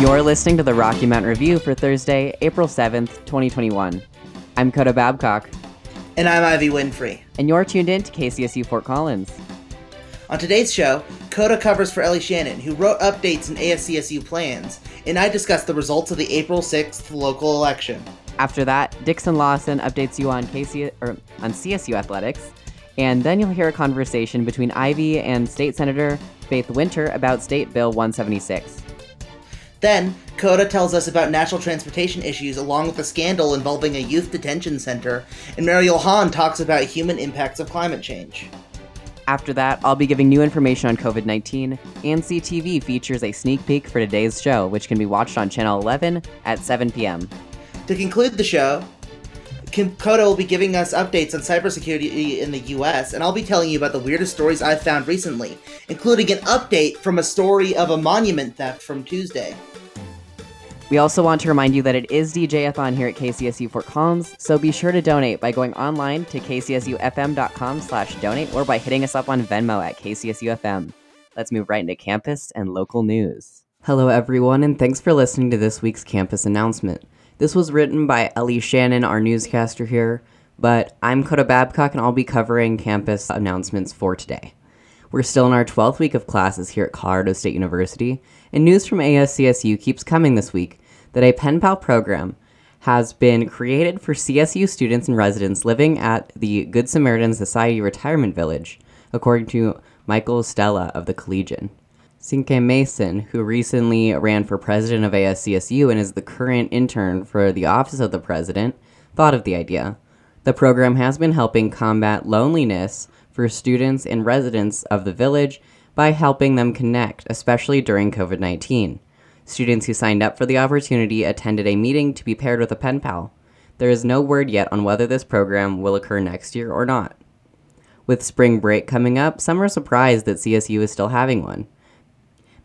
You're listening to the Rocky Mountain Review for Thursday, April 7th, 2021. I'm Coda Babcock, And I'm Ivy Winfrey. and you're tuned in to KCSU Fort Collins. On today's show, Coda covers for Ellie Shannon, who wrote updates in ASCSU plans, and I discuss the results of the April 6th local election. After that, Dixon Lawson updates you on KC or on CSU athletics, and then you'll hear a conversation between Ivy and State Senator Faith Winter about State Bill 176. Then, Coda tells us about national transportation issues along with a scandal involving a youth detention center, and Mariel Hahn talks about human impacts of climate change. After that, I'll be giving new information on COVID 19, and CTV features a sneak peek for today's show, which can be watched on Channel 11 at 7 p.m. To conclude the show, Coda will be giving us updates on cybersecurity in the US, and I'll be telling you about the weirdest stories I've found recently, including an update from a story of a monument theft from Tuesday. We also want to remind you that it is DJ-a-thon here at KCSU Fort Collins, so be sure to donate by going online to kcsufm.com slash donate or by hitting us up on Venmo at KCSUFM. Let's move right into campus and local news. Hello everyone, and thanks for listening to this week's campus announcement. This was written by Ellie Shannon, our newscaster here, but I'm Coda Babcock and I'll be covering campus announcements for today. We're still in our 12th week of classes here at Colorado State University, and news from ASCSU keeps coming this week that a pen pal program has been created for CSU students and residents living at the Good Samaritan Society Retirement Village, according to Michael Stella of the Collegian. Cinque Mason, who recently ran for president of ASCSU and is the current intern for the office of the president, thought of the idea. The program has been helping combat loneliness for students and residents of the village by helping them connect, especially during COVID 19. Students who signed up for the opportunity attended a meeting to be paired with a pen pal. There is no word yet on whether this program will occur next year or not. With spring break coming up, some are surprised that CSU is still having one.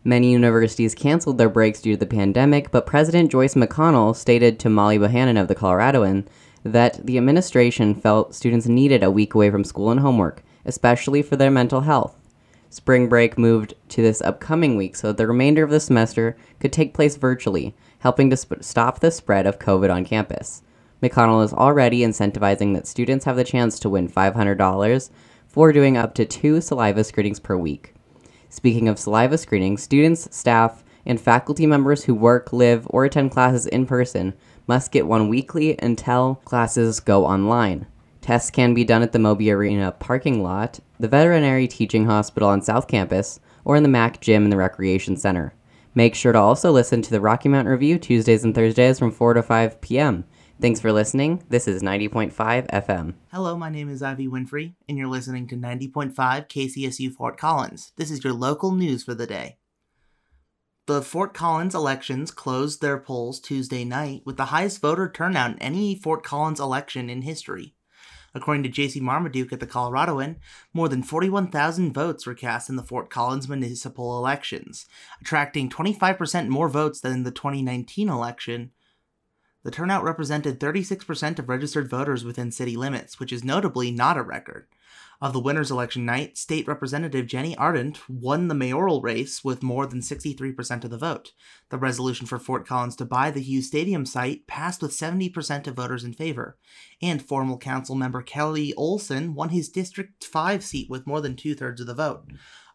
Many universities canceled their breaks due to the pandemic, but President Joyce McConnell stated to Molly Bohannon of the Coloradoan that the administration felt students needed a week away from school and homework, especially for their mental health. Spring break moved to this upcoming week so that the remainder of the semester could take place virtually, helping to sp- stop the spread of COVID on campus. McConnell is already incentivizing that students have the chance to win $500 for doing up to two saliva screenings per week. Speaking of saliva screening, students, staff, and faculty members who work, live, or attend classes in person must get one weekly until classes go online. Tests can be done at the Moby Arena parking lot, the Veterinary Teaching Hospital on South Campus, or in the MAC Gym in the Recreation Center. Make sure to also listen to the Rocky Mountain Review Tuesdays and Thursdays from 4 to 5 p.m. Thanks for listening. This is 90.5 FM. Hello, my name is Ivy Winfrey, and you're listening to 90.5 KCSU Fort Collins. This is your local news for the day. The Fort Collins elections closed their polls Tuesday night with the highest voter turnout in any Fort Collins election in history. According to Jacy Marmaduke at the Coloradoan, more than 41,000 votes were cast in the Fort Collins municipal elections, attracting 25% more votes than in the 2019 election. The turnout represented 36% of registered voters within city limits, which is notably not a record. Of the winner's election night, State Representative Jeni Arndt won the mayoral race with more than 63% of the vote. The resolution for Fort Collins to buy the Hughes Stadium site passed with 70% of voters in favor. And formal council member Kelly Ohlson won his District 5 seat with more than two thirds of the vote.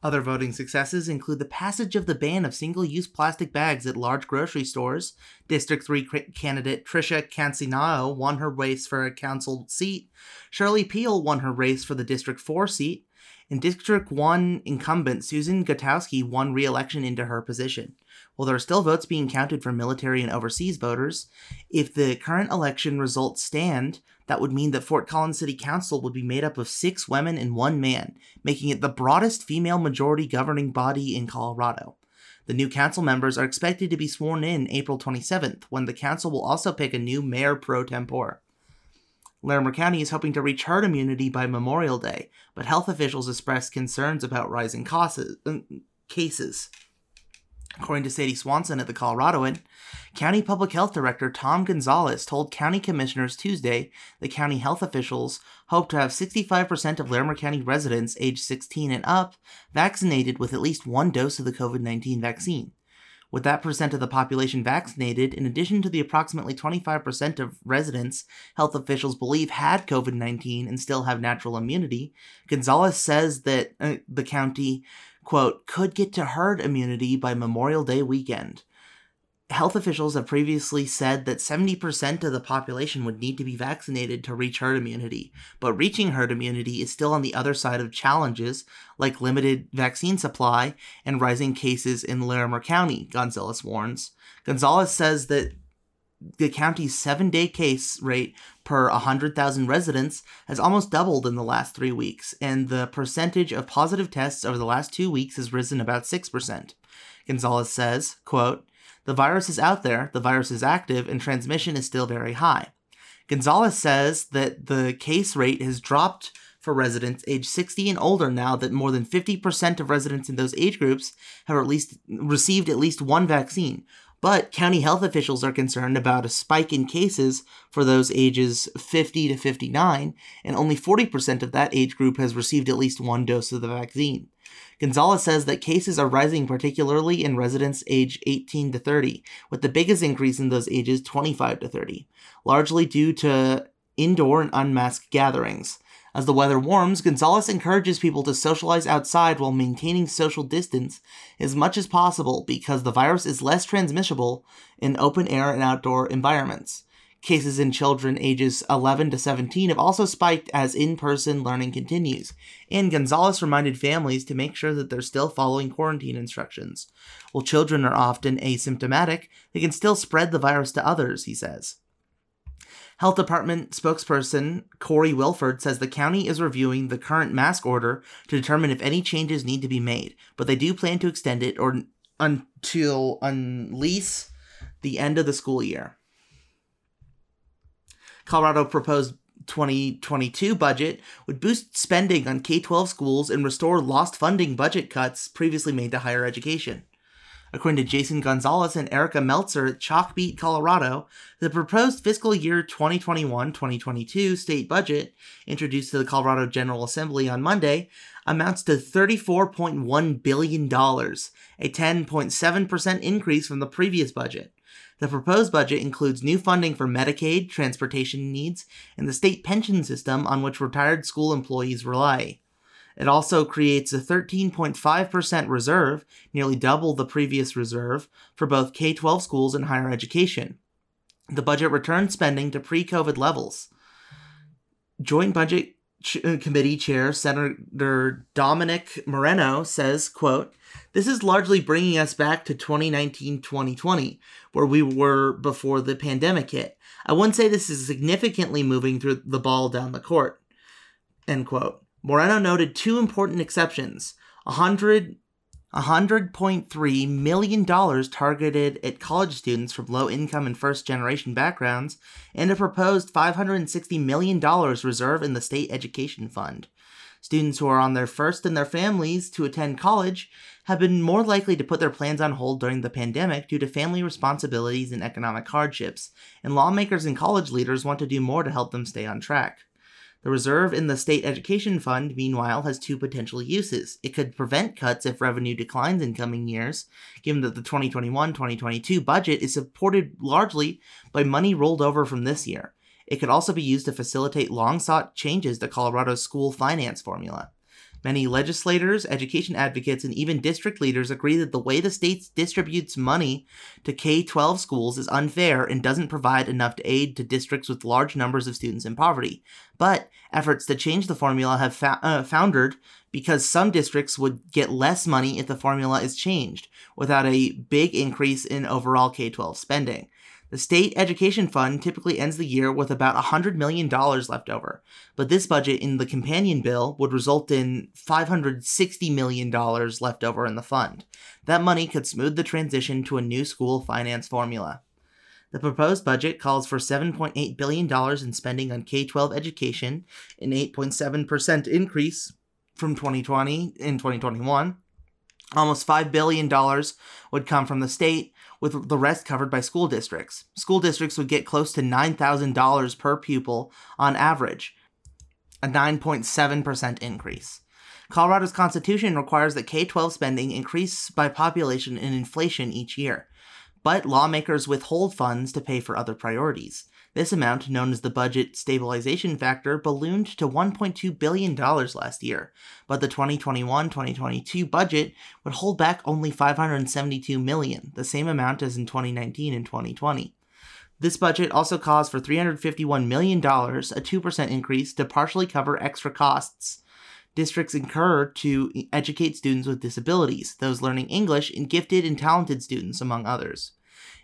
Other voting successes include the passage of the ban of single use plastic bags at large grocery stores. District 3 candidate Tricia Canonico won her race for a council seat. Shirley Peel won her race for the District 4 seat. And District 1 incumbent Susan Gutowsky won re election into her position. While there are still votes being counted for military and overseas voters, if the current election results stand, that would mean that Fort Collins City Council would be made up of six women and one man, making it the broadest female majority governing body in Colorado. The new council members are expected to be sworn in April 27th, when the council will also pick a new mayor pro tempore. Larimer County is hoping to reach herd immunity by Memorial Day, but health officials expressed concerns about rising uh, cases. According to Sady Swanson at the Coloradoan, County Public Health Director Tom Gonzales told county commissioners Tuesday the county health officials hope to have 65% of Larimer County residents aged 16 and up vaccinated with at least one dose of the COVID 19 vaccine. With that percent of the population vaccinated, in addition to the approximately 25% of residents health officials believe had COVID 19 and still have natural immunity, Gonzales says that uh, the county, quote, could get to herd immunity by Memorial Day weekend health officials have previously said that 70% of the population would need to be vaccinated to reach herd immunity, but reaching herd immunity is still on the other side of challenges like limited vaccine supply and rising cases in Larimer County, Gonzales warns. Gonzales says that the county's seven day case rate per 100,000 residents has almost doubled in the last three weeks, and the percentage of positive tests over the last two weeks has risen about 6%. Gonzales says, quote, the virus is out there, the virus is active, and transmission is still very high. Gonzales says that the case rate has dropped for residents age 60 and older now that more than 50% of residents in those age groups have at least received at least one vaccine. But county health officials are concerned about a spike in cases for those ages 50 to 59, and only 40% of that age group has received at least one dose of the vaccine. Gonzales says that cases are rising particularly in residents age 18 to 30, with the biggest increase in those ages 25 to 30, largely due to indoor and unmasked gatherings. As the weather warms, Gonzales encourages people to socialize outside while maintaining social distance as much as possible because the virus is less transmissible in open air and outdoor environments. Cases in children ages 11 to 17 have also spiked as in person learning continues, and Gonzales reminded families to make sure that they're still following quarantine instructions. While children are often asymptomatic, they can still spread the virus to others, he says. Health Department spokesperson Corey Wilford says the county is reviewing the current mask order to determine if any changes need to be made, but they do plan to extend it or until unlease the end of the school year. Colorado proposed 2022 budget would boost spending on K 12 schools and restore lost funding budget cuts previously made to higher education. According to Jason Gonzalez and Erica Meltzer at Chalkbeat, Colorado, the proposed fiscal year 2021 2022 state budget, introduced to the Colorado General Assembly on Monday, amounts to $34.1 billion, a 10.7% increase from the previous budget. The proposed budget includes new funding for Medicaid, transportation needs, and the state pension system on which retired school employees rely. It also creates a 13.5% reserve, nearly double the previous reserve, for both K 12 schools and higher education. The budget returns spending to pre COVID levels. Joint Budget uh, Committee Chair Senator Dominic Moreno says, quote, this is largely bringing us back to 2019 2020, where we were before the pandemic hit. I wouldn't say this is significantly moving through the ball down the court. End quote. Moreno noted two important exceptions. 100 $100.3 million targeted at college students from low income and first generation backgrounds, and a proposed $560 million reserve in the state education fund. Students who are on their first in their families to attend college have been more likely to put their plans on hold during the pandemic due to family responsibilities and economic hardships, and lawmakers and college leaders want to do more to help them stay on track. The reserve in the state education fund, meanwhile, has two potential uses. It could prevent cuts if revenue declines in coming years, given that the 2021 2022 budget is supported largely by money rolled over from this year. It could also be used to facilitate long sought changes to Colorado's school finance formula. Many legislators, education advocates, and even district leaders agree that the way the state distributes money to K 12 schools is unfair and doesn't provide enough aid to districts with large numbers of students in poverty. But efforts to change the formula have fa- uh, foundered because some districts would get less money if the formula is changed, without a big increase in overall K 12 spending. The state education fund typically ends the year with about $100 million left over, but this budget in the companion bill would result in $560 million left over in the fund. That money could smooth the transition to a new school finance formula. The proposed budget calls for $7.8 billion in spending on K 12 education, an 8.7% increase from 2020 in 2021. Almost $5 billion would come from the state, with the rest covered by school districts. School districts would get close to $9,000 per pupil on average, a 9.7% increase. Colorado's constitution requires that K 12 spending increase by population and inflation each year, but lawmakers withhold funds to pay for other priorities. This amount, known as the budget stabilization factor, ballooned to $1.2 billion last year, but the 2021 2022 budget would hold back only 572 million, the same amount as in 2019 and 2020. This budget also calls for $351 million, a 2% increase, to partially cover extra costs districts incur to educate students with disabilities, those learning English, and gifted and talented students, among others.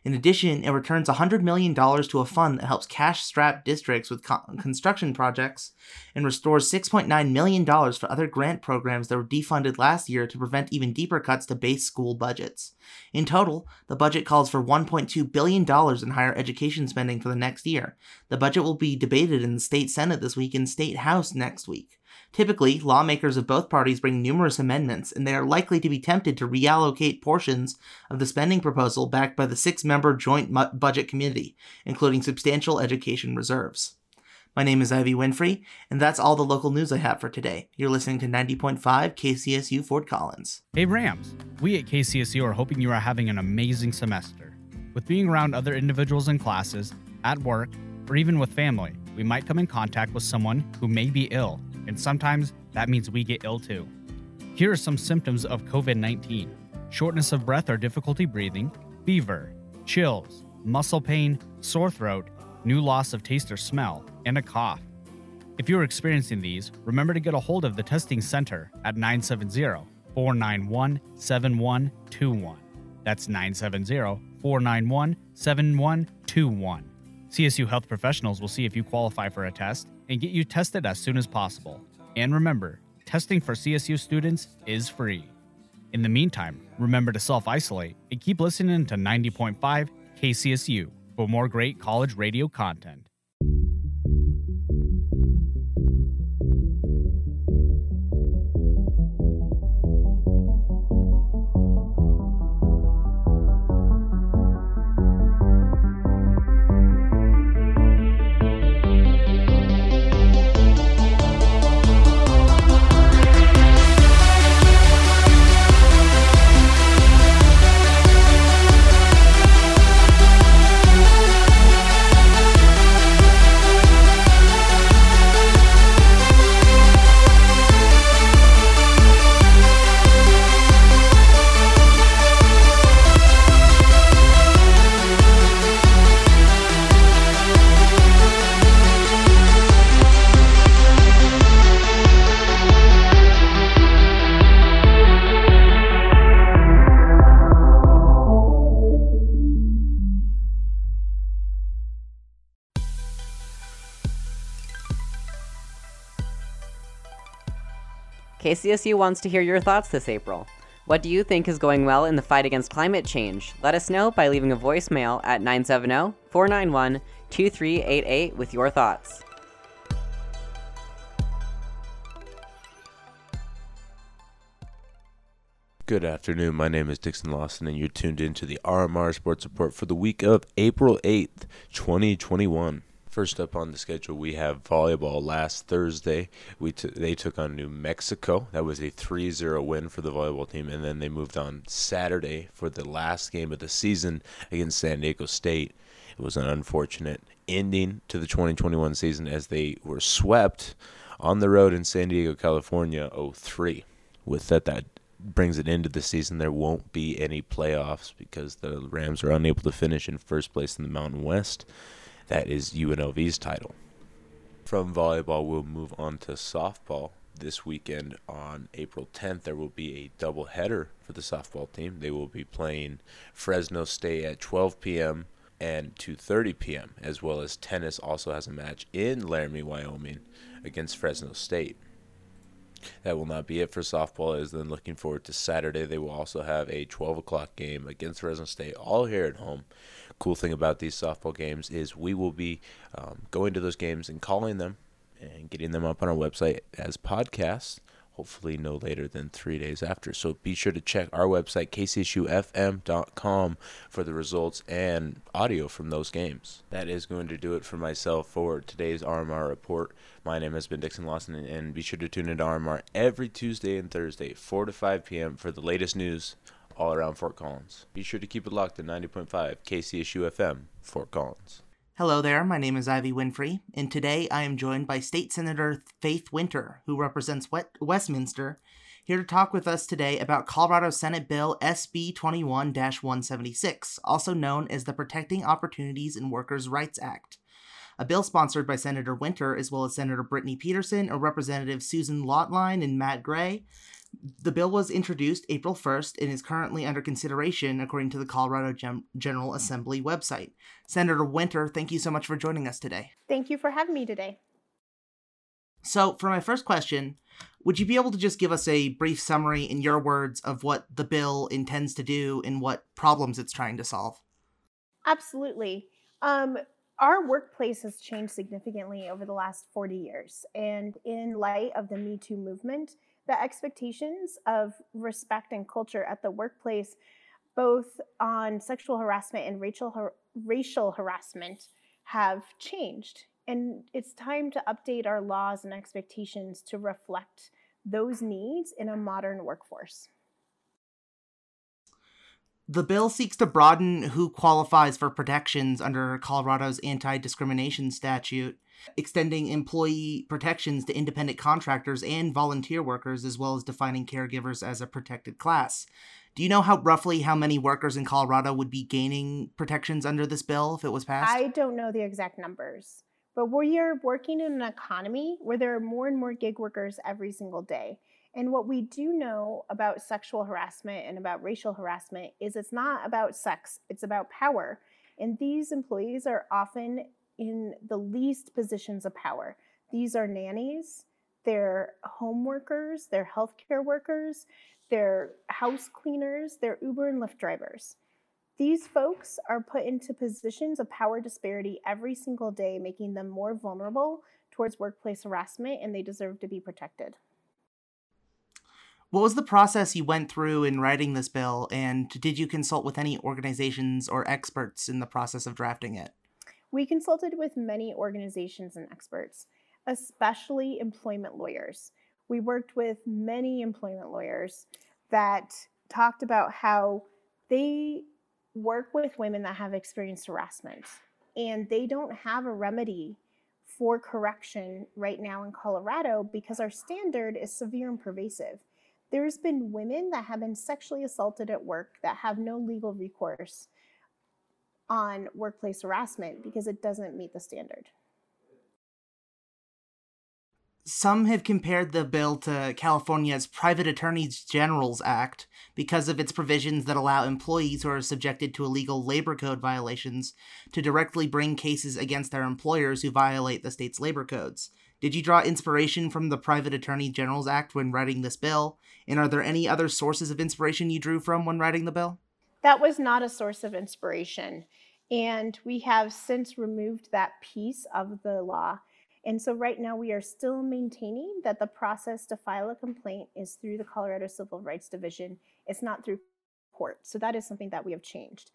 In addition, it returns $100 million to a fund that helps cash strapped districts with co- construction projects and restores $6.9 million for other grant programs that were defunded last year to prevent even deeper cuts to base school budgets. In total, the budget calls for $1.2 billion in higher education spending for the next year. The budget will be debated in the state Senate this week and state House next week. Typically, lawmakers of both parties bring numerous amendments, and they are likely to be tempted to reallocate portions of the spending proposal backed by the six member Joint Budget Committee, including substantial education reserves. My name is Ivy Winfrey, and that's all the local news I have for today. You're listening to 90.5 KCSU Fort Collins. Hey Rams, we at KCSU are hoping you are having an amazing semester. With being around other individuals in classes, at work, or even with family, we might come in contact with someone who may be ill and sometimes that means we get ill too. Here are some symptoms of COVID 19 shortness of breath or difficulty breathing, fever, chills, muscle pain, sore throat, new loss of taste or smell, and a cough. If you're experiencing these, remember to get a hold of the testing center at 970 491 7121. That's 970 491 7121. CSU health professionals will see if you qualify for a test and get you tested as soon as possible. And remember, testing for CSU students is free. In the meantime, remember to self isolate and keep listening to 90.5 KCSU for more great college radio content. KCSU wants to hear your thoughts this April. What do you think is going well in the fight against climate change? Let us know by leaving a voicemail at 970 491 2388 with your thoughts. Good afternoon. My name is Dixon Lawson, and you're tuned into the RMR Sports Report for the week of April 8th, 2021. First up on the schedule, we have volleyball. Last Thursday, we t- they took on New Mexico. That was a 3-0 win for the volleyball team, and then they moved on Saturday for the last game of the season against San Diego State. It was an unfortunate ending to the 2021 season as they were swept on the road in San Diego, California, 0-3. With that, that brings it into the season. There won't be any playoffs because the Rams are unable to finish in first place in the Mountain West. That is UNLV's title. From volleyball, we'll move on to softball. This weekend on April 10th, there will be a double header for the softball team. They will be playing Fresno State at 12 p.m. and 2:30 p.m. as well as tennis also has a match in Laramie, Wyoming against Fresno State. That will not be it for softball. As then looking forward to Saturday, they will also have a 12 o'clock game against Fresno State, all here at home cool thing about these softball games is we will be um, going to those games and calling them and getting them up on our website as podcasts hopefully no later than three days after. So be sure to check our website, kcsufm.com, for the results and audio from those games. That is going to do it for myself for today's RMR report. My name has been Dixon Lawson, and be sure to tune into RMR every Tuesday and Thursday, 4 to 5 p.m., for the latest news all around Fort Collins. Be sure to keep it locked at 90.5 KCSU FM, Fort Collins. Hello there, my name is Ivy Winfrey, and today I am joined by State Senator Faith Winter, who represents Westminster, here to talk with us today about Colorado Senate Bill SB 21 176, also known as the Protecting Opportunities in Workers' Rights Act. A bill sponsored by Senator Winter, as well as Senator Brittany Pettersen and Representative Susan Lontine and Matt Gray, the bill was introduced April 1st and is currently under consideration according to the Colorado Gem- General Assembly website. Senator Winter, thank you so much for joining us today. Thank you for having me today. So, for my first question, would you be able to just give us a brief summary in your words of what the bill intends to do and what problems it's trying to solve? Absolutely. Um, our workplace has changed significantly over the last 40 years. And in light of the Me Too movement, the expectations of respect and culture at the workplace, both on sexual harassment and racial, har- racial harassment, have changed. And it's time to update our laws and expectations to reflect those needs in a modern workforce. The bill seeks to broaden who qualifies for protections under Colorado's anti discrimination statute extending employee protections to independent contractors and volunteer workers, as well as defining caregivers as a protected class. Do you know how roughly how many workers in Colorado would be gaining protections under this bill if it was passed? I don't know the exact numbers, but we are working in an economy where there are more and more gig workers every single day. And what we do know about sexual harassment and about racial harassment is it's not about sex, it's about power. And these employees are often in the least positions of power. These are nannies, they're home workers, they're healthcare workers, they're house cleaners, they're Uber and Lyft drivers. These folks are put into positions of power disparity every single day, making them more vulnerable towards workplace harassment, and they deserve to be protected. What was the process you went through in writing this bill, and did you consult with any organizations or experts in the process of drafting it? We consulted with many organizations and experts, especially employment lawyers. We worked with many employment lawyers that talked about how they work with women that have experienced harassment and they don't have a remedy for correction right now in Colorado because our standard is severe and pervasive. There's been women that have been sexually assaulted at work that have no legal recourse on workplace harassment because it doesn't meet the standard. Some have compared the bill to California's Private Attorneys General's Act because of its provisions that allow employees who are subjected to illegal labor code violations to directly bring cases against their employers who violate the state's labor codes. Did you draw inspiration from the Private Attorney General's Act when writing this bill? And are there any other sources of inspiration you drew from when writing the bill? That was not a source of inspiration. And we have since removed that piece of the law. And so right now we are still maintaining that the process to file a complaint is through the Colorado Civil Rights Division. It's not through court. So that is something that we have changed.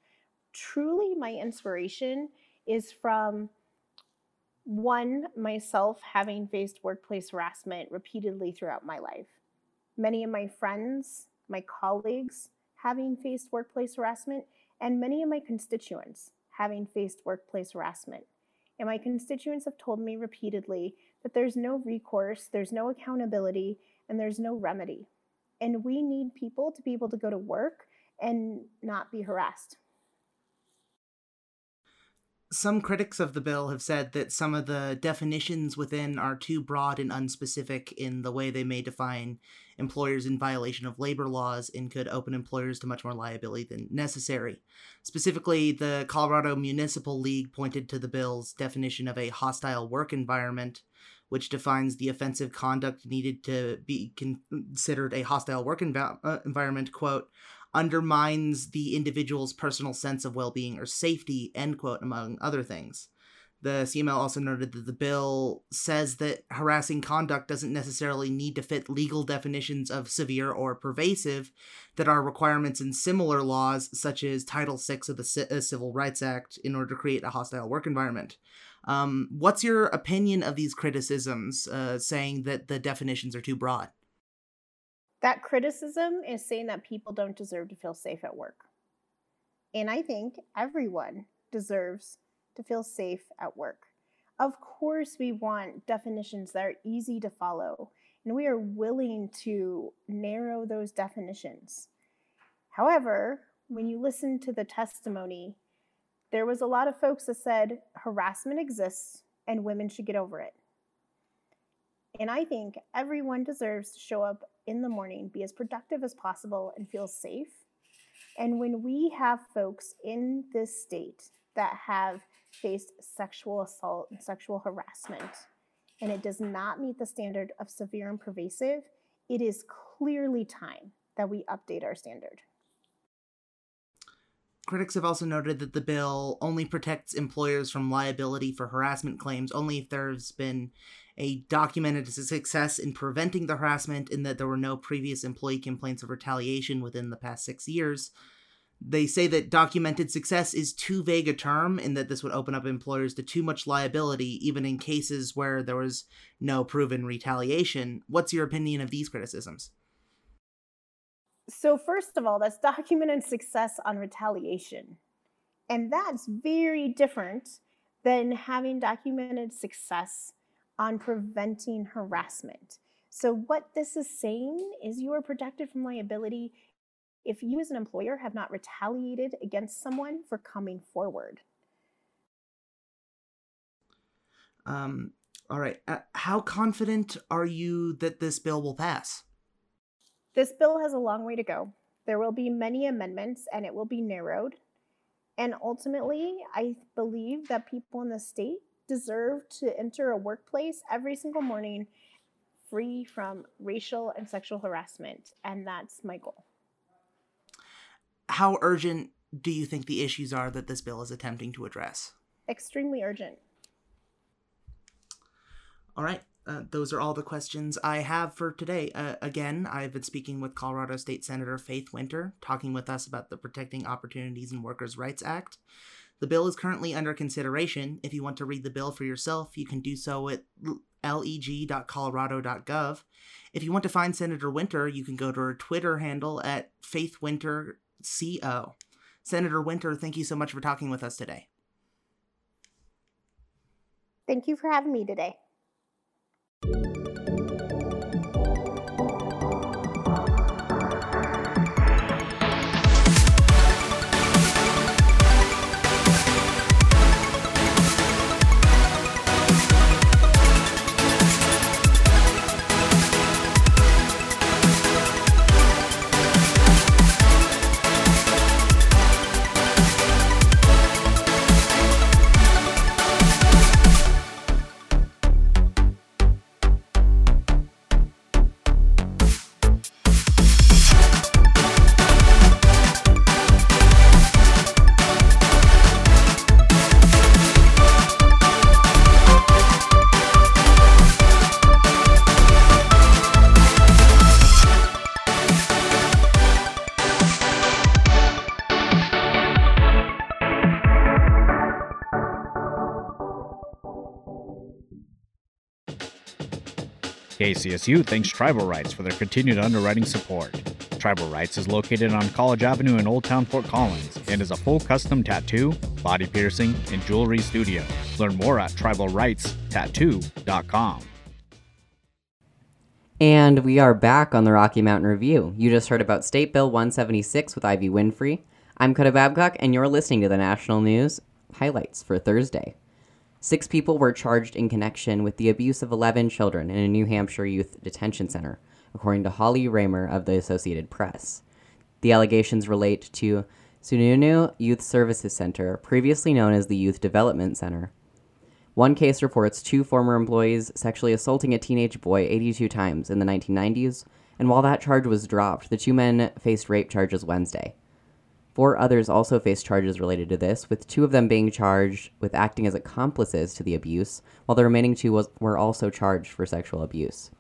Truly, my inspiration is from one, myself having faced workplace harassment repeatedly throughout my life. Many of my friends, my colleagues, having faced workplace harassment, and many of my constituents having faced workplace harassment. And my constituents have told me repeatedly that there's no recourse, there's no accountability, and there's no remedy. And we need people to be able to go to work and not be harassed. Some critics of the bill have said that some of the definitions within are too broad and unspecific in the way they may define employers in violation of labor laws and could open employers to much more liability than necessary. Specifically, the Colorado Municipal League pointed to the bill's definition of a hostile work environment, which defines the offensive conduct needed to be considered a hostile work env- uh, environment, quote, undermines the individual's personal sense of well being or safety, end quote, among other things. The CML also noted that the bill says that harassing conduct doesn't necessarily need to fit legal definitions of severe or pervasive that are requirements in similar laws, such as Title VI of the uh, Civil Rights Act, in order to create a hostile work environment. Um, what's your opinion of these criticisms, uh, saying that the definitions are too broad? That criticism is saying that people don't deserve to feel safe at work. And I think everyone deserves to feel safe at work. Of course, we want definitions that are easy to follow, and we are willing to narrow those definitions. However, when you listen to the testimony, there was a lot of folks that said harassment exists and women should get over it. And I think everyone deserves to show up in the morning, be as productive as possible, and feel safe. And when we have folks in this state that have faced sexual assault and sexual harassment, and it does not meet the standard of severe and pervasive, it is clearly time that we update our standard. Critics have also noted that the bill only protects employers from liability for harassment claims only if there's been a documented success in preventing the harassment in that there were no previous employee complaints of retaliation within the past six years. They say that documented success is too vague a term and that this would open up employers to too much liability, even in cases where there was no proven retaliation. What's your opinion of these criticisms? So, first of all, that's documented success on retaliation. And that's very different than having documented success on preventing harassment. So, what this is saying is you are protected from liability if you, as an employer, have not retaliated against someone for coming forward. Um, all right. Uh, how confident are you that this bill will pass? This bill has a long way to go. There will be many amendments and it will be narrowed. And ultimately, I believe that people in the state deserve to enter a workplace every single morning free from racial and sexual harassment. And that's my goal. How urgent do you think the issues are that this bill is attempting to address? Extremely urgent. All right. Uh, those are all the questions I have for today. Uh, again, I've been speaking with Colorado State Senator Faith Winter, talking with us about the Protecting Opportunities and Workers' Rights Act. The bill is currently under consideration. If you want to read the bill for yourself, you can do so at leg.colorado.gov. If you want to find Senator Winter, you can go to her Twitter handle at faithwinterco. Senator Winter, thank you so much for talking with us today. Thank you for having me today. KCSU thanks Tribal Rites for their continued underwriting support. Tribal Rites is located on College Avenue in Old Town Fort Collins and is a full custom tattoo, body piercing, and jewelry studio. Learn more at tribalritestattoo.com. And we are back on the Rocky Mountain Review. You just heard about State Bill 176 with Ivy Winfrey. I'm Coda Babcock, and you're listening to the national news highlights for Thursday. Six people were charged in connection with the abuse of 11 children in a New Hampshire youth detention center, according to Holly Ramer of the Associated Press. The allegations relate to Sununu Youth Services Center, previously known as the Youth Development Center. One case reports two former employees sexually assaulting a teenage boy 82 times in the 1990s, and while that charge was dropped, the two men faced rape charges Wednesday. Four others also faced charges related to this, with two of them being charged with acting as accomplices to the abuse, while the remaining two was, were also charged for sexual abuse.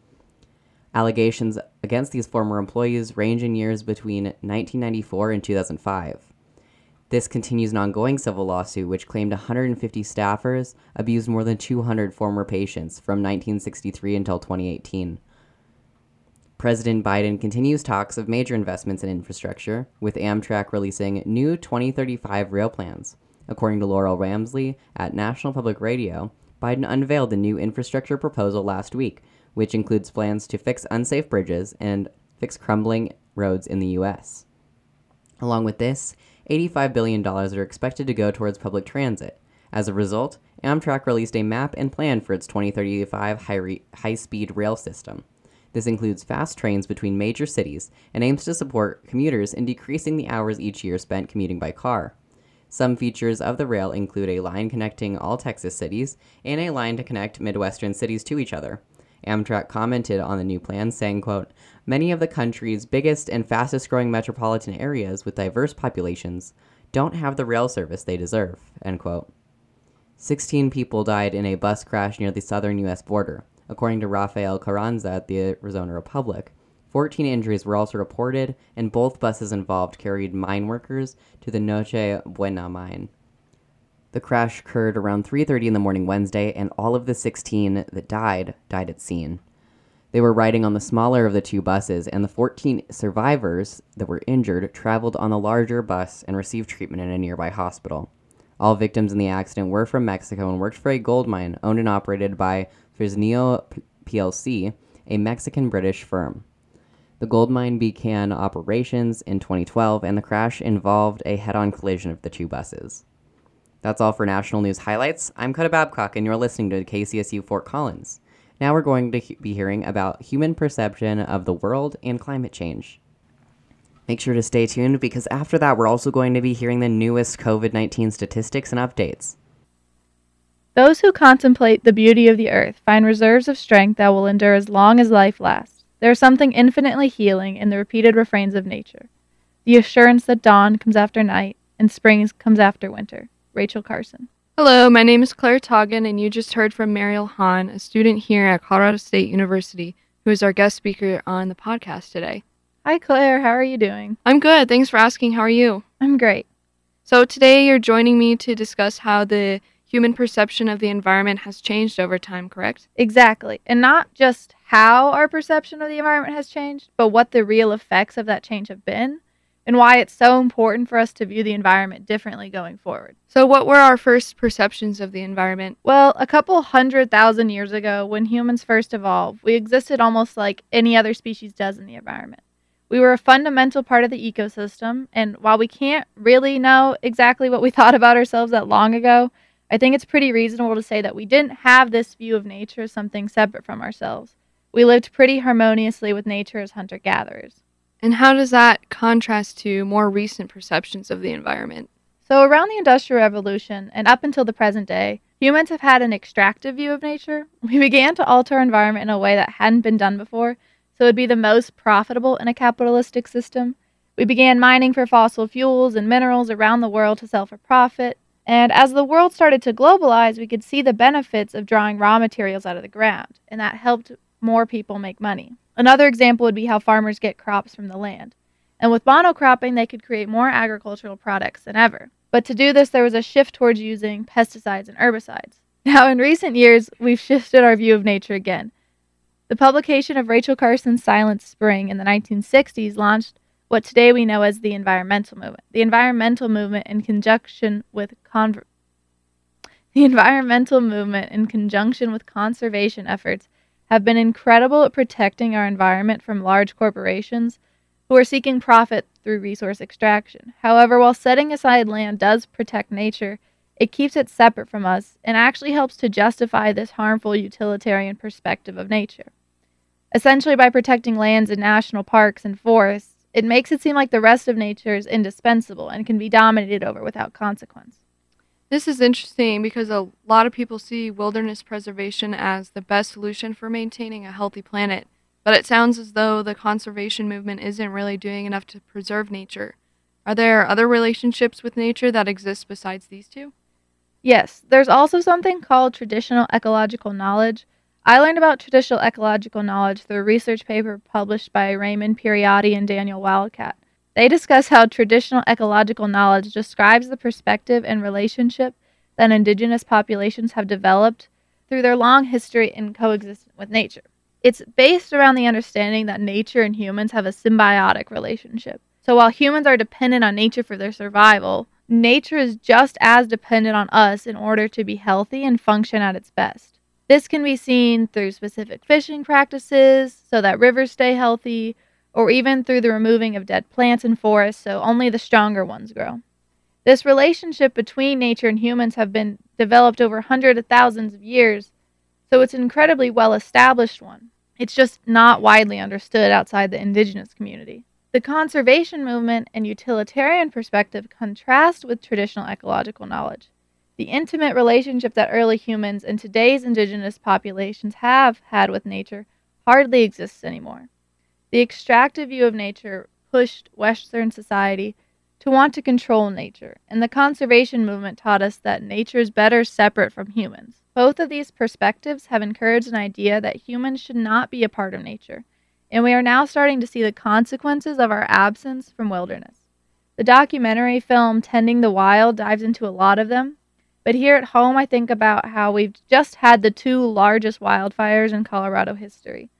Allegations against these former employees range in years between 1994 and 2005. This continues an ongoing civil lawsuit which claimed 150 staffers abused more than 200 former patients from 1963 until 2018. President Biden continues talks of major investments in infrastructure, with Amtrak releasing new 2035 rail plans. According to Laurel Wamsley at National Public Radio, Biden unveiled the new infrastructure proposal last week, which includes plans to fix unsafe bridges and fix crumbling roads in the U.S. Along with this, $85 billion are expected to go towards public transit. As a result, Amtrak released a map and plan for its 2035 high, re- high-speed rail system. This includes fast trains between major cities and aims to support commuters in decreasing the hours each year spent commuting by car. Some features of the rail include a line connecting all Texas cities and a line to connect Midwestern cities to each other. Amtrak commented on the new plan, saying, quote, Many of the country's biggest and fastest growing metropolitan areas with diverse populations don't have the rail service they deserve, end quote. 16 people died in a bus crash near the southern U.S. border according to Rafael Carranza at the Arizona Republic. 14 injuries were also reported, and both buses involved carried mine workers to the Noche Buena mine. The crash occurred around 3:30 in the morning Wednesday, and all of the 16 that died died at scene. They were riding on the smaller of the two buses, and the 14 survivors that were injured traveled on the larger bus and received treatment in a nearby hospital. All victims in the accident were from Mexico and worked for a gold mine owned and operated by Fresnillo plc, a Mexican British firm. The gold mine began operations in 2012, and the crash involved a head on collision of the two buses. That's all for national news highlights. I'm Coda Babcock, and you're listening to KCSU Fort Collins. Now we're going to be hearing about human perception of the world and climate change. Make sure to stay tuned because after that, we're also going to be hearing the newest COVID 19 statistics and updates. Those who contemplate the beauty of the earth find reserves of strength that will endure as long as life lasts. There is something infinitely healing in the repeated refrains of nature. The assurance that dawn comes after night and spring comes after winter. Rachel Carson. Hello, my name is Claire Toggin, and you just heard from Mariel Hahn, a student here at Colorado State University, who is our guest speaker on the podcast today. Hi, Claire. How are you doing? I'm good. Thanks for asking. How are you? I'm great. So, today you're joining me to discuss how the human perception of the environment has changed over time, correct? Exactly. And not just how our perception of the environment has changed, but what the real effects of that change have been and why it's so important for us to view the environment differently going forward. So, what were our first perceptions of the environment? Well, a couple hundred thousand years ago, when humans first evolved, we existed almost like any other species does in the environment. We were a fundamental part of the ecosystem, and while we can't really know exactly what we thought about ourselves that long ago, I think it's pretty reasonable to say that we didn't have this view of nature as something separate from ourselves. We lived pretty harmoniously with nature as hunter gatherers. And how does that contrast to more recent perceptions of the environment? So, around the Industrial Revolution and up until the present day, humans have had an extractive view of nature. We began to alter our environment in a way that hadn't been done before, so it would be the most profitable in a capitalistic system. We began mining for fossil fuels and minerals around the world to sell for profit. And as the world started to globalize, we could see the benefits of drawing raw materials out of the ground, and that helped more people make money. Another example would be how farmers get crops from the land. And with monocropping, they could create more agricultural products than ever. But to do this, there was a shift towards using pesticides and herbicides. Now, in recent years, we've shifted our view of nature again. The publication of Rachel Carson's Silent Spring in the 1960s launched what today we know as the environmental movement. The environmental movement in conjunction with conver- the environmental movement in conjunction with conservation efforts have been incredible at protecting our environment from large corporations who are seeking profit through resource extraction. However, while setting aside land does protect nature, it keeps it separate from us and actually helps to justify this harmful utilitarian perspective of nature. Essentially, by protecting lands in national parks and forests, it makes it seem like the rest of nature is indispensable and can be dominated over without consequence. This is interesting because a lot of people see wilderness preservation as the best solution for maintaining a healthy planet, but it sounds as though the conservation movement isn't really doing enough to preserve nature. Are there other relationships with nature that exist besides these two? Yes, there's also something called traditional ecological knowledge. I learned about traditional ecological knowledge through a research paper published by Raymond Pierotti and Daniel Wildcat. They discuss how traditional ecological knowledge describes the perspective and relationship that indigenous populations have developed through their long history in coexistence with nature. It's based around the understanding that nature and humans have a symbiotic relationship. So while humans are dependent on nature for their survival, nature is just as dependent on us in order to be healthy and function at its best. This can be seen through specific fishing practices so that rivers stay healthy, or even through the removing of dead plants and forests so only the stronger ones grow. This relationship between nature and humans have been developed over hundreds of thousands of years, so it's an incredibly well established one. It's just not widely understood outside the indigenous community. The conservation movement and utilitarian perspective contrast with traditional ecological knowledge. The intimate relationship that early humans and today's indigenous populations have had with nature hardly exists anymore. The extractive view of nature pushed Western society to want to control nature, and the conservation movement taught us that nature is better separate from humans. Both of these perspectives have encouraged an idea that humans should not be a part of nature, and we are now starting to see the consequences of our absence from wilderness. The documentary film Tending the Wild dives into a lot of them, but here at home I think about how we've just had the two largest wildfires in Colorado history.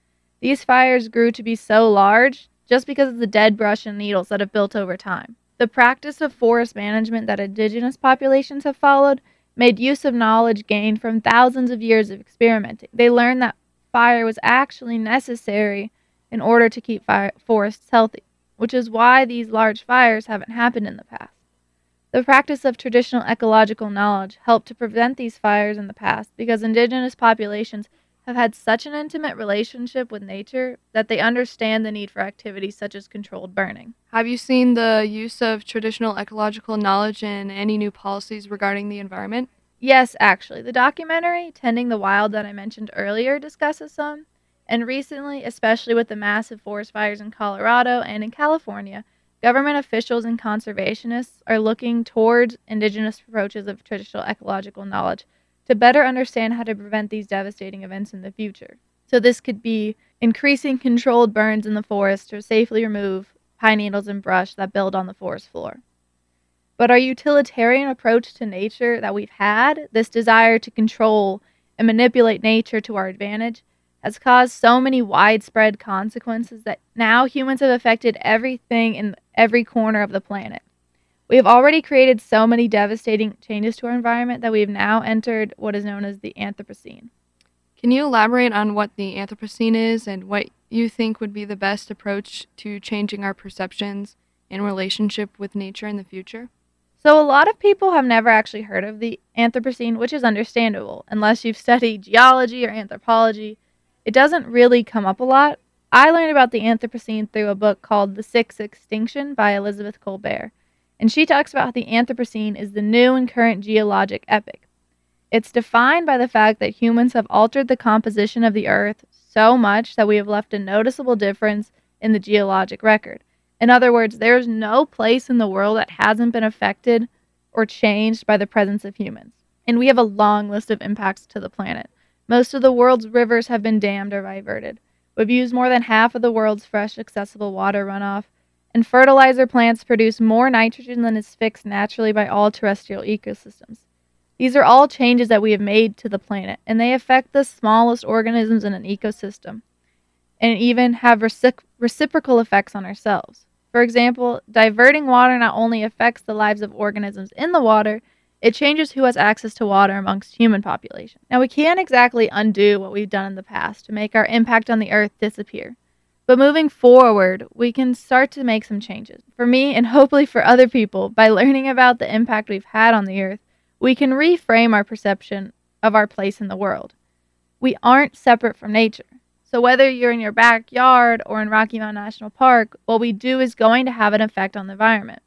These fires grew to be so large just because of the dead brush and needles that have built over time. The practice of forest management that indigenous populations have followed made use of knowledge gained from thousands of years of experimenting. They learned that fire was actually necessary in order to keep fire- forests healthy, which is why these large fires haven't happened in the past. The practice of traditional ecological knowledge helped to prevent these fires in the past because indigenous populations have had such an intimate relationship with nature that they understand the need for activities such as controlled burning. Have you seen the use of traditional ecological knowledge in any new policies regarding the environment? Yes, actually. The documentary, Tending the Wild, that I mentioned earlier, discusses some. And recently, especially with the massive forest fires in Colorado and in California, government officials and conservationists are looking towards indigenous approaches of traditional ecological knowledge to better understand how to prevent these devastating events in the future. So, this could be increasing controlled burns in the forest to safely remove pine needles and brush that build on the forest floor. But our utilitarian approach to nature that we've had, this desire to control and manipulate nature to our advantage, has caused so many widespread consequences that now humans have affected everything in every corner of the planet. We have already created so many devastating changes to our environment that we have now entered what is known as the Anthropocene. Can you elaborate on what the Anthropocene is and what you think would be the best approach to changing our perceptions in relationship with nature in the future? So, a lot of people have never actually heard of the Anthropocene, which is understandable unless you've studied geology or anthropology. It doesn't really come up a lot. I learned about the Anthropocene through a book called The Sixth Extinction by Elizabeth Kolbert, and she talks about how the Anthropocene is the new and current geologic epoch. It's defined by the fact that humans have altered the composition of the Earth so much that we have left a noticeable difference in the geologic record. In other words, there is no place in the world that hasn't been affected or changed by the presence of humans. And we have a long list of impacts to the planet. Most of the world's rivers have been dammed or diverted. We've used more than half of the world's fresh, accessible water runoff and fertilizer plants produce more nitrogen than is fixed naturally by all terrestrial ecosystems. These are all changes that we have made to the planet, and they affect the smallest organisms in an ecosystem and even have recip- reciprocal effects on ourselves. For example, diverting water not only affects the lives of organisms in the water, it changes who has access to water amongst human population. Now, we can't exactly undo what we've done in the past to make our impact on the earth disappear. But moving forward, we can start to make some changes. For me, and hopefully for other people, by learning about the impact we've had on the earth, we can reframe our perception of our place in the world. We aren't separate from nature. So, whether you're in your backyard or in Rocky Mountain National Park, what we do is going to have an effect on the environment.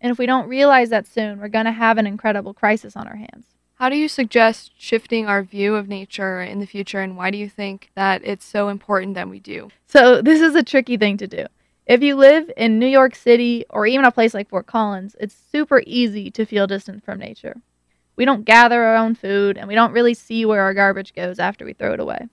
And if we don't realize that soon, we're going to have an incredible crisis on our hands. How do you suggest shifting our view of nature in the future, and why do you think that it's so important that we do? So, this is a tricky thing to do. If you live in New York City or even a place like Fort Collins, it's super easy to feel distant from nature. We don't gather our own food and we don't really see where our garbage goes after we throw it away.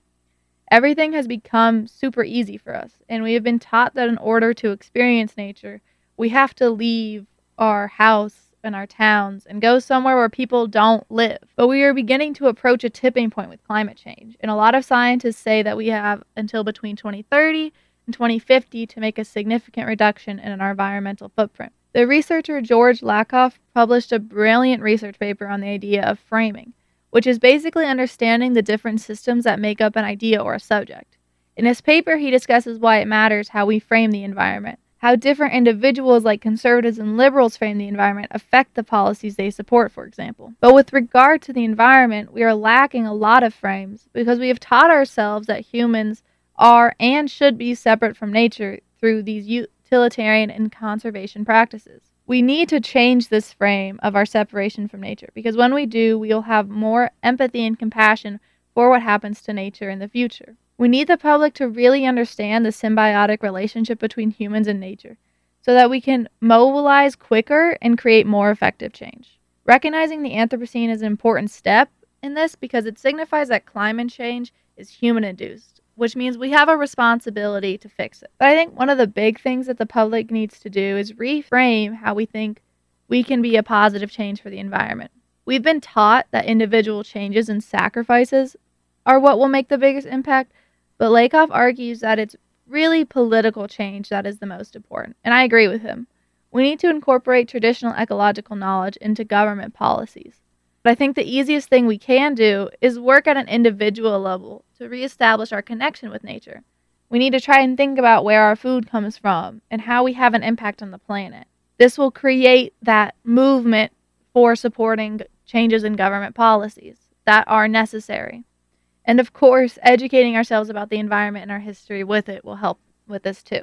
Everything has become super easy for us, and we have been taught that in order to experience nature, we have to leave our house and our towns and go somewhere where people don't live. But we are beginning to approach a tipping point with climate change, and a lot of scientists say that we have until between 2030 and 2050 to make a significant reduction in our environmental footprint. The researcher George Lakoff published a brilliant research paper on the idea of framing which is basically understanding the different systems that make up an idea or a subject. In his paper, he discusses why it matters how we frame the environment, how different individuals like conservatives and liberals frame the environment affect the policies they support, for example. But with regard to the environment, we are lacking a lot of frames because we have taught ourselves that humans are and should be separate from nature through these utilitarian and conservation practices. We need to change this frame of our separation from nature because when we do, we'll have more empathy and compassion for what happens to nature in the future. We need the public to really understand the symbiotic relationship between humans and nature so that we can mobilize quicker and create more effective change. Recognizing the Anthropocene is an important step in this because it signifies that climate change is human induced which means we have a responsibility to fix it. But I think one of the big things that the public needs to do is reframe how we think we can be a positive change for the environment. We've been taught that individual changes and sacrifices are what will make the biggest impact, but Lakoff argues that it's really political change that is the most important. And I agree with him. We need to incorporate traditional ecological knowledge into government policies. But I think the easiest thing we can do is work at an individual level to reestablish our connection with nature. We need to try and think about where our food comes from and how we have an impact on the planet. This will create that movement for supporting changes in government policies that are necessary. And of course, educating ourselves about the environment and our history with it will help with this too.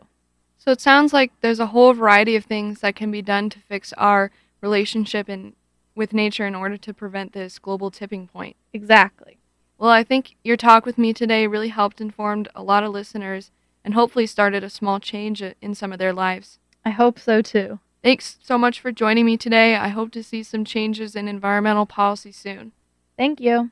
So it sounds like there's a whole variety of things that can be done to fix our relationship in, with nature in order to prevent this global tipping point. Exactly. Well, I think your talk with me today really helped inform a lot of listeners and hopefully started a small change in some of their lives. I hope so too. Thanks so much for joining me today. I hope to see some changes in environmental policy soon. Thank you.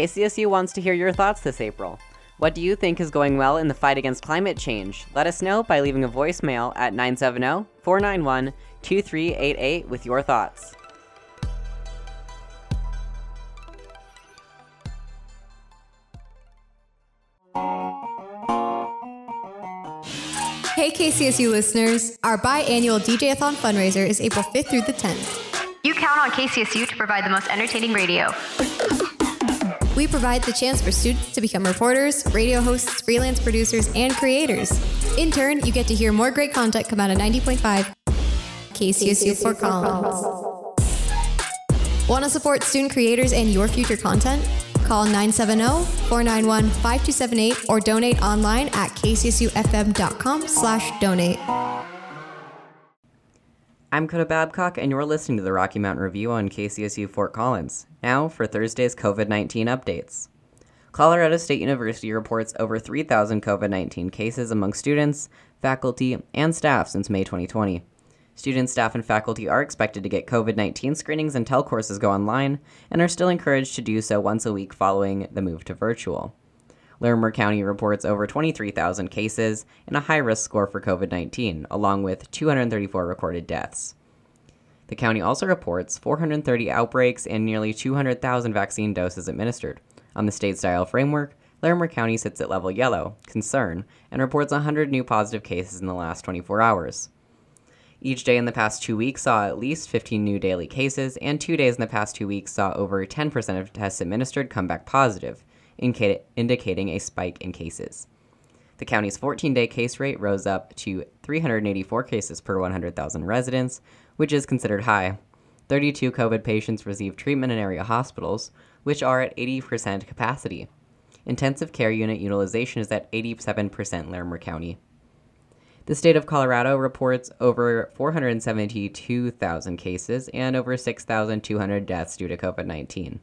KCSU wants to hear your thoughts this April. What do you think is going well in the fight against climate change? Let us know by leaving a voicemail at 970 491 2388 with your thoughts. Hey KCSU listeners, our biannual DJ-a-thon fundraiser is April 5th through the 10th. You count on KCSU to provide the most entertaining radio. We provide the chance for students to become reporters, radio hosts, freelance producers, and creators. In turn, you get to hear more great content come out of 90.5 KCSU Fort Collins. Want to support student creators and your future content? Call 970-491-5278 or donate online at kcsufm.com slash donate. I'm Coda Babcock, and you're listening to the Rocky Mountain Review on KCSU Fort Collins. Now for Thursday's COVID 19 updates. Colorado State University reports over 3,000 COVID 19 cases among students, faculty, and staff since May 2020. Students, staff, and faculty are expected to get COVID 19 screenings until courses go online and are still encouraged to do so once a week following the move to virtual. Larimer County reports over 23,000 cases and a high risk score for COVID 19, along with 234 recorded deaths. The county also reports 430 outbreaks and nearly 200,000 vaccine doses administered. On the state style framework, Larimer County sits at level yellow, concern, and reports 100 new positive cases in the last 24 hours. Each day in the past two weeks saw at least 15 new daily cases, and two days in the past two weeks saw over 10% of tests administered come back positive, indica- indicating a spike in cases. The county's 14 day case rate rose up to 384 cases per 100,000 residents, which is considered high. 32 COVID patients received treatment in area hospitals, which are at 80% capacity. Intensive care unit utilization is at 87% Larimer County. The state of Colorado reports over 472,000 cases and over 6,200 deaths due to COVID 19.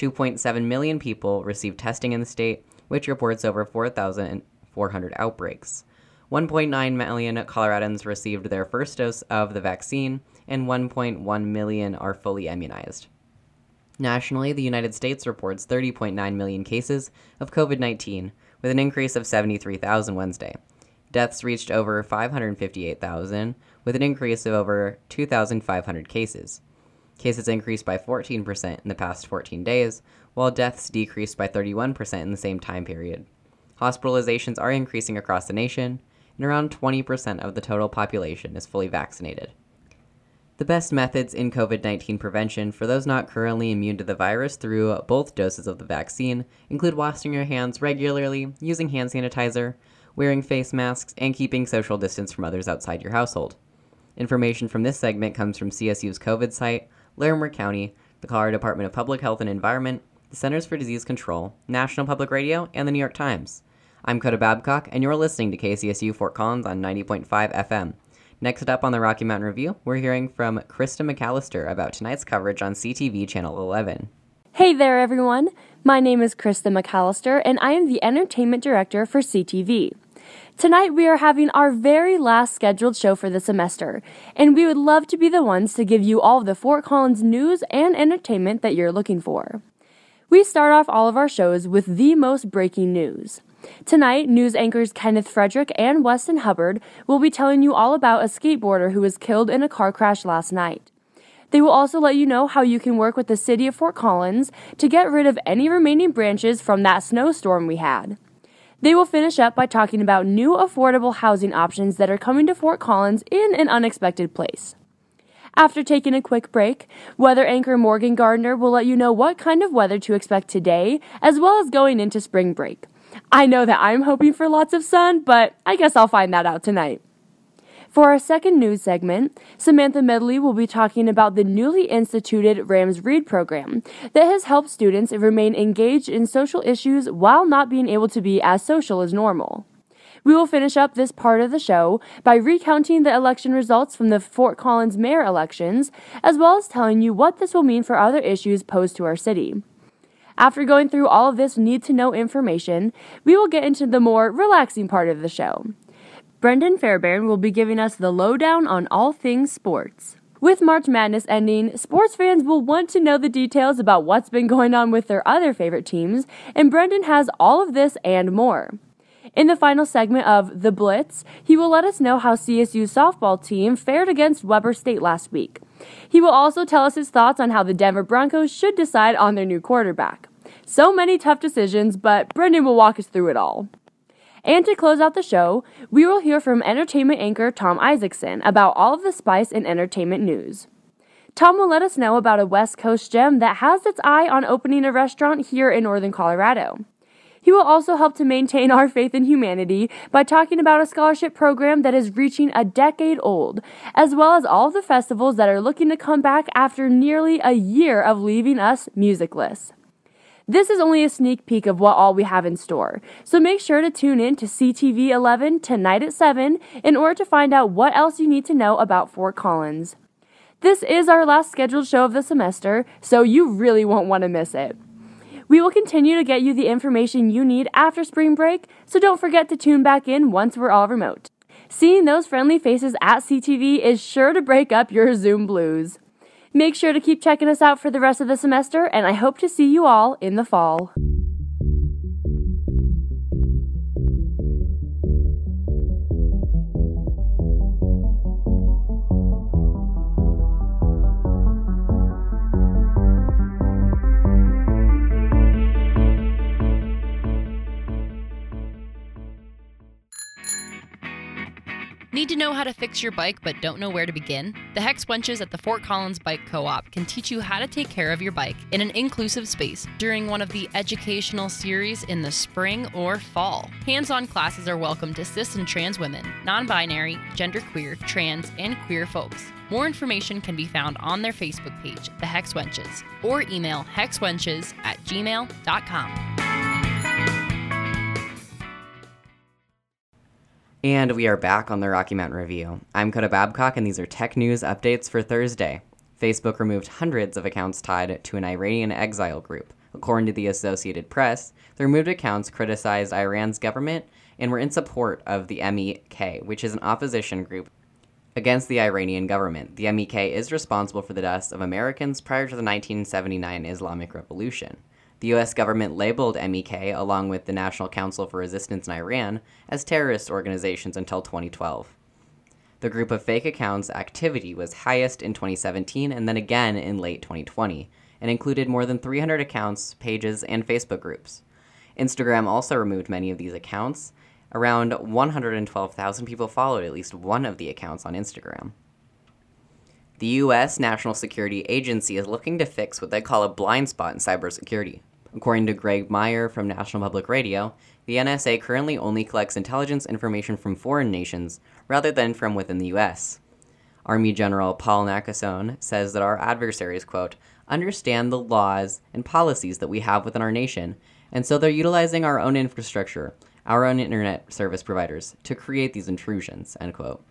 2.7 million people received testing in the state, which reports over 4,400 outbreaks. 1.9 million Coloradans received their first dose of the vaccine, and 1.1 million are fully immunized. Nationally, the United States reports 30.9 million cases of COVID 19, with an increase of 73,000 Wednesday. Deaths reached over 558,000, with an increase of over 2,500 cases. Cases increased by 14% in the past 14 days, while deaths decreased by 31% in the same time period. Hospitalizations are increasing across the nation, and around 20% of the total population is fully vaccinated. The best methods in COVID 19 prevention for those not currently immune to the virus through both doses of the vaccine include washing your hands regularly, using hand sanitizer, wearing face masks, and keeping social distance from others outside your household. Information from this segment comes from CSU's COVID site, Larimer County, the Colorado Department of Public Health and Environment, the Centers for Disease Control, National Public Radio, and the New York Times. I'm Coda Babcock, and you're listening to KCSU Fort Collins on 90.5 FM. Next up on the Rocky Mountain Review, we're hearing from Krista McAllister about tonight's coverage on CTV Channel 11. Hey there, everyone. My name is Krista McAllister, and I am the Entertainment Director for CTV. Tonight, we are having our very last scheduled show for the semester, and we would love to be the ones to give you all the Fort Collins news and entertainment that you're looking for. We start off all of our shows with the most breaking news. Tonight, news anchors Kenneth Frederick and Weston Hubbard will be telling you all about a skateboarder who was killed in a car crash last night. They will also let you know how you can work with the city of Fort Collins to get rid of any remaining branches from that snowstorm we had. They will finish up by talking about new affordable housing options that are coming to Fort Collins in an unexpected place. After taking a quick break, weather anchor Morgan Gardner will let you know what kind of weather to expect today, as well as going into spring break. I know that I'm hoping for lots of sun, but I guess I'll find that out tonight. For our second news segment, Samantha Medley will be talking about the newly instituted Rams Read program that has helped students remain engaged in social issues while not being able to be as social as normal. We will finish up this part of the show by recounting the election results from the Fort Collins mayor elections, as well as telling you what this will mean for other issues posed to our city. After going through all of this need to know information, we will get into the more relaxing part of the show. Brendan Fairbairn will be giving us the lowdown on all things sports. With March Madness ending, sports fans will want to know the details about what's been going on with their other favorite teams, and Brendan has all of this and more. In the final segment of The Blitz, he will let us know how CSU's softball team fared against Weber State last week. He will also tell us his thoughts on how the Denver Broncos should decide on their new quarterback. So many tough decisions, but Brendan will walk us through it all. And to close out the show, we will hear from entertainment anchor Tom Isaacson about all of the spice in entertainment news. Tom will let us know about a West Coast gem that has its eye on opening a restaurant here in Northern Colorado. He will also help to maintain our faith in humanity by talking about a scholarship program that is reaching a decade old, as well as all of the festivals that are looking to come back after nearly a year of leaving us musicless. This is only a sneak peek of what all we have in store, so make sure to tune in to CTV 11 tonight at 7 in order to find out what else you need to know about Fort Collins. This is our last scheduled show of the semester, so you really won't want to miss it. We will continue to get you the information you need after spring break, so don't forget to tune back in once we're all remote. Seeing those friendly faces at CTV is sure to break up your Zoom blues. Make sure to keep checking us out for the rest of the semester, and I hope to see you all in the fall. Need to know how to fix your bike but don't know where to begin? The Hex Wenches at the Fort Collins Bike Co op can teach you how to take care of your bike in an inclusive space during one of the educational series in the spring or fall. Hands on classes are welcome to cis and trans women, non binary, genderqueer, trans, and queer folks. More information can be found on their Facebook page, The Hex Wenches, or email hexwenches at gmail.com. And we are back on the Rocky Mountain Review. I'm Coda Babcock, and these are tech news updates for Thursday. Facebook removed hundreds of accounts tied to an Iranian exile group. According to the Associated Press, the removed accounts criticized Iran's government and were in support of the MEK, which is an opposition group against the Iranian government. The MEK is responsible for the deaths of Americans prior to the 1979 Islamic Revolution. The U.S. government labeled MEK, along with the National Council for Resistance in Iran, as terrorist organizations until 2012. The group of fake accounts activity was highest in 2017 and then again in late 2020, and included more than 300 accounts, pages, and Facebook groups. Instagram also removed many of these accounts. Around 112,000 people followed at least one of the accounts on Instagram. The U.S. National Security Agency is looking to fix what they call a blind spot in cybersecurity. According to Greg Myre from National Public Radio, the NSA currently only collects intelligence information from foreign nations rather than from within the US. Army General Paul Nakasone says that our adversaries, quote, understand the laws and policies that we have within our nation, and so they're utilizing our own infrastructure, our own internet service providers, to create these intrusions, end quote.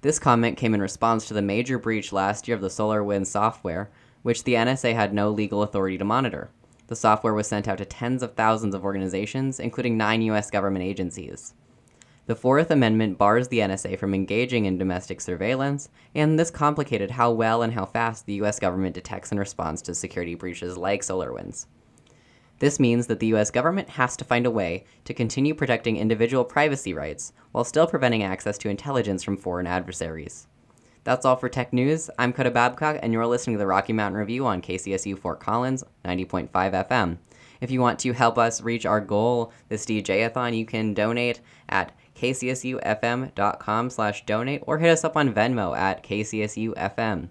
This comment came in response to the major breach last year of the SolarWinds software, which the NSA had no legal authority to monitor. The software was sent out to tens of thousands of organizations, including nine U.S. government agencies. The Fourth Amendment bars the NSA from engaging in domestic surveillance, and this complicated how well and how fast the U.S. government detects and responds to security breaches like SolarWinds. This means that the US government has to find a way to continue protecting individual privacy rights while still preventing access to intelligence from foreign adversaries. That's all for tech news. I'm Coda Babcock, and you're listening to the Rocky Mountain Review on KCSU Fort Collins 90.5 FM. If you want to help us reach our goal, this DJ-a-thon, you can donate at kcsufm.com slash donate or hit us up on Venmo at kcsufm.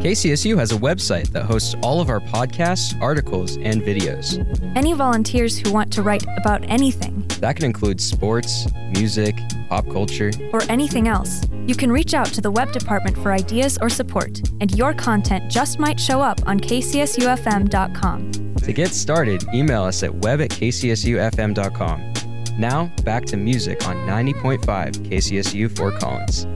KCSU has a website that hosts all of our podcasts, articles, and videos. Any volunteers who want to write about anything, That can include sports, music, pop culture. or anything else, you can reach out to the web department for ideas or support, and your content just might show up on kcsufm.com. To get started, email us at web at kcsufm.com. Now, back to music on 90.5 KCSU Fort Collins.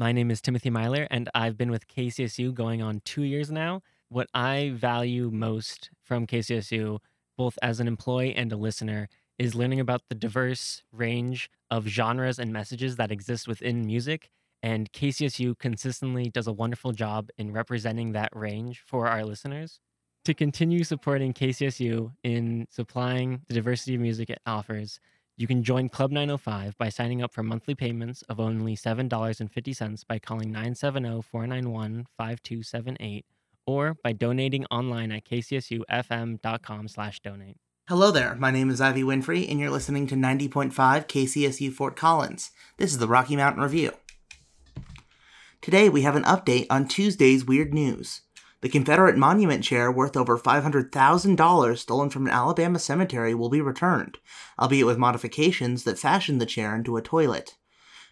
My name is Timothy Myler, and I've been with KCSU going on two years now. What I value most from KCSU, both as an employee and a listener, is learning about the diverse range of genres and messages that exist within music. And KCSU consistently does a wonderful job in representing that range for our listeners. To continue supporting KCSU in supplying the diversity of music it offers, you can join Club 905 by signing up for monthly payments of only $7.50 by calling 970 491 5278 or by donating online at kcsufm.com slash donate. Hello there, my name is Ivy Winfrey, and you're listening to 90.5 KCSU Fort Collins. This is the Rocky Mountain Review. Today we have an update on Tuesday's weird news. The Confederate monument chair worth over $500,000 stolen from an Alabama cemetery will be returned, albeit with modifications that fashion the chair into a toilet.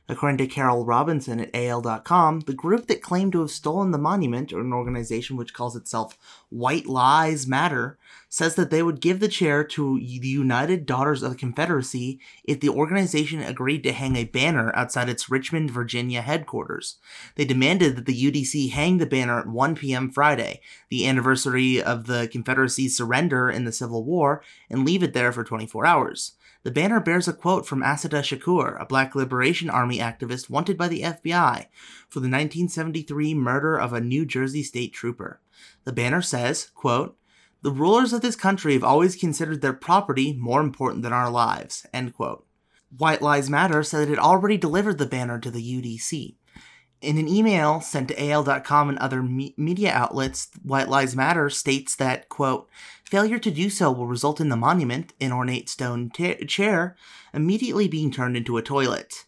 According to Carol Robinson at AL.com, the group that claimed to have stolen the monument, or an organization which calls itself White Lies Matter, says that they would give the chair to the United Daughters of the Confederacy if the organization agreed to hang a banner outside its Richmond, Virginia headquarters. They demanded that the UDC hang the banner at 1 p.m. Friday, the anniversary of the Confederacy's surrender in the Civil War, and leave it there for 24 hours. The banner bears a quote from Assata Shakur, a Black Liberation Army activist wanted by the FBI for the 1973 murder of a New Jersey state trooper. The banner says, quote, The rulers of this country have always considered their property more important than our lives, end quote. White Lies Matter said it had already delivered the banner to the UDC. In an email sent to AL.com and other me- media outlets, White Lives Matter states that, quote, failure to do so will result in the monument, an ornate stone chair, immediately being turned into a toilet.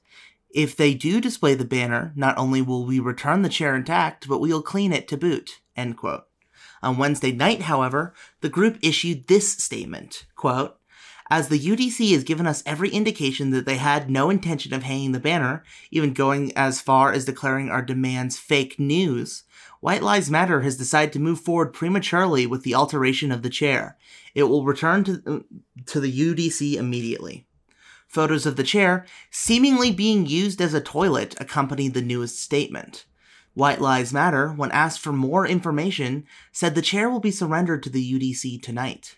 If they do display the banner, not only will we return the chair intact, but we will clean it to boot, end quote. On Wednesday night, however, the group issued this statement, quote, as the UDC has given us every indication that they had no intention of hanging the banner, even going as far as declaring our demands fake news, White Lives Matter has decided to move forward prematurely with the alteration of the chair. It will return to, uh, to the UDC immediately. Photos of the chair, seemingly being used as a toilet, accompanied the newest statement. White Lives Matter, when asked for more information, said the chair will be surrendered to the UDC tonight.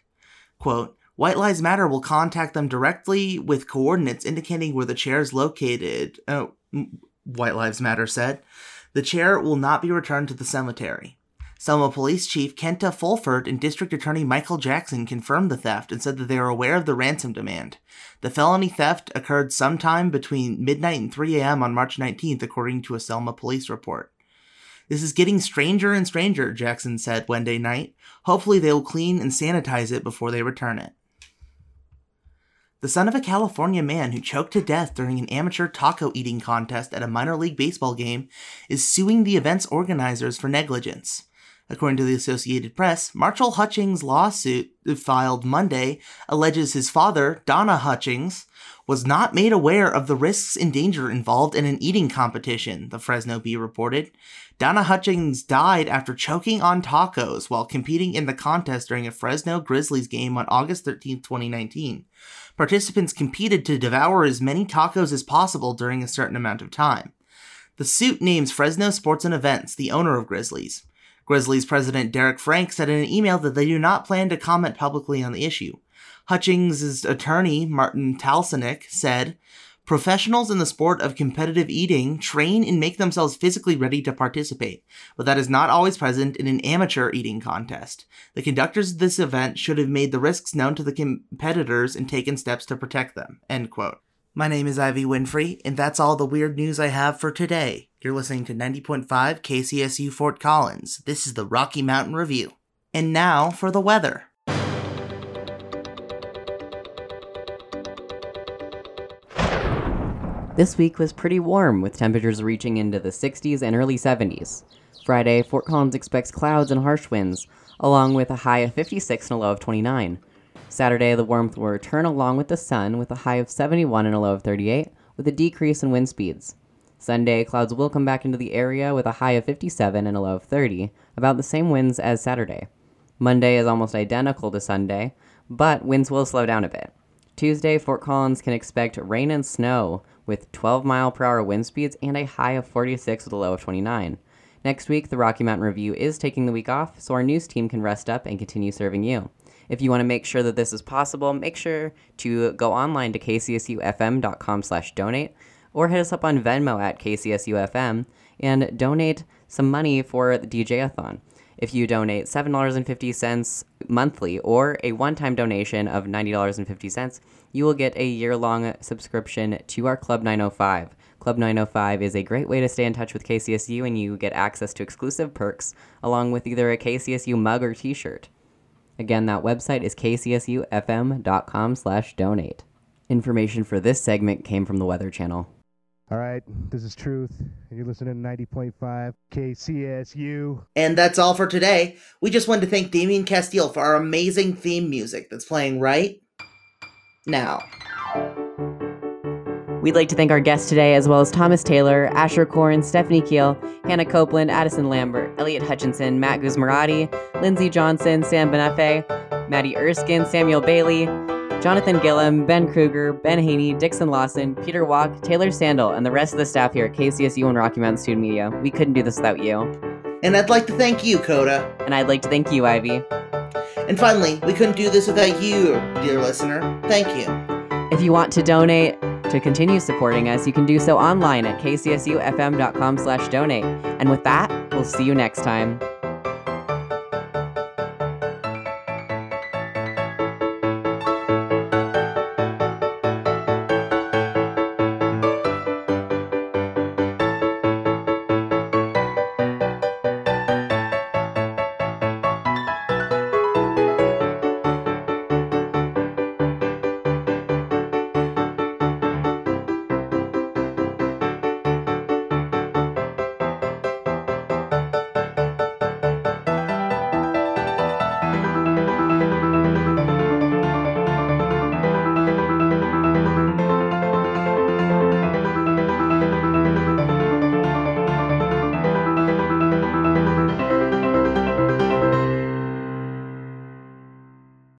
Quote, White Lives Matter will contact them directly with coordinates indicating where the chair is located. Oh, White Lives Matter said. The chair will not be returned to the cemetery. Selma Police Chief Kenta Fulford and District Attorney Michael Jackson confirmed the theft and said that they are aware of the ransom demand. The felony theft occurred sometime between midnight and 3 a.m. on March 19th, according to a Selma police report. This is getting stranger and stranger, Jackson said Wednesday night. Hopefully, they will clean and sanitize it before they return it. The son of a California man who choked to death during an amateur taco eating contest at a minor league baseball game is suing the event's organizers for negligence. According to the Associated Press, Marshall Hutchings' lawsuit uh, filed Monday alleges his father, Donna Hutchings, was not made aware of the risks and danger involved in an eating competition, the Fresno Bee reported. Donna Hutchings died after choking on tacos while competing in the contest during a Fresno Grizzlies game on August 13, 2019. Participants competed to devour as many tacos as possible during a certain amount of time. The suit names Fresno Sports and Events, the owner of Grizzlies. Grizzlies president Derek Frank said in an email that they do not plan to comment publicly on the issue. Hutchings' attorney, Martin Talsenick, said, Professionals in the sport of competitive eating train and make themselves physically ready to participate, but that is not always present in an amateur eating contest. The conductors of this event should have made the risks known to the competitors and taken steps to protect them. End quote. My name is Ivy Winfrey, and that's all the weird news I have for today. You're listening to 90.5 KCSU Fort Collins. This is the Rocky Mountain Review. And now for the weather. This week was pretty warm, with temperatures reaching into the 60s and early 70s. Friday, Fort Collins expects clouds and harsh winds, along with a high of 56 and a low of 29. Saturday, the warmth will return along with the sun, with a high of 71 and a low of 38, with a decrease in wind speeds. Sunday, clouds will come back into the area with a high of 57 and a low of 30, about the same winds as Saturday. Monday is almost identical to Sunday, but winds will slow down a bit. Tuesday, Fort Collins can expect rain and snow with 12 mile per hour wind speeds and a high of 46 with a low of 29. Next week, the Rocky Mountain Review is taking the week off, so our news team can rest up and continue serving you. If you want to make sure that this is possible, make sure to go online to kcsufm.com slash donate or hit us up on Venmo at kcsufm and donate some money for the DJ-a-thon. If you donate $7.50 monthly or a one-time donation of $90.50, you will get a year-long subscription to our Club 905. Club 905 is a great way to stay in touch with KCSU and you get access to exclusive perks along with either a KCSU mug or t-shirt. Again, that website is kcsufm.com slash donate. Information for this segment came from the Weather Channel. All right, this is Truth, and you're listening to 90.5 KCSU. And that's all for today. We just wanted to thank Damien Castile for our amazing theme music that's playing right now. We'd like to thank our guests today, as well as Thomas Taylor, Asher Korn, Stephanie Keel, Hannah Copeland, Addison Lambert, Elliot Hutchinson, Matt Guzmarati, Lindsey Johnson, Sam Benefe, Maddie Erskine, Samuel Bailey, Jonathan Gillum, Ben Kruger, Ben Haney, Dixon Lawson, Peter Walk, Taylor Sandel, and the rest of the staff here at KCSU and Rocky Mountain Student Media. We couldn't do this without you. And I'd like to thank you, Coda. And I'd like to thank you, Ivy. And finally, we couldn't do this without you, dear listener. Thank you. If you want to donate to continue supporting us, you can do so online at kcsufm.com slash donate. And with that, we'll see you next time.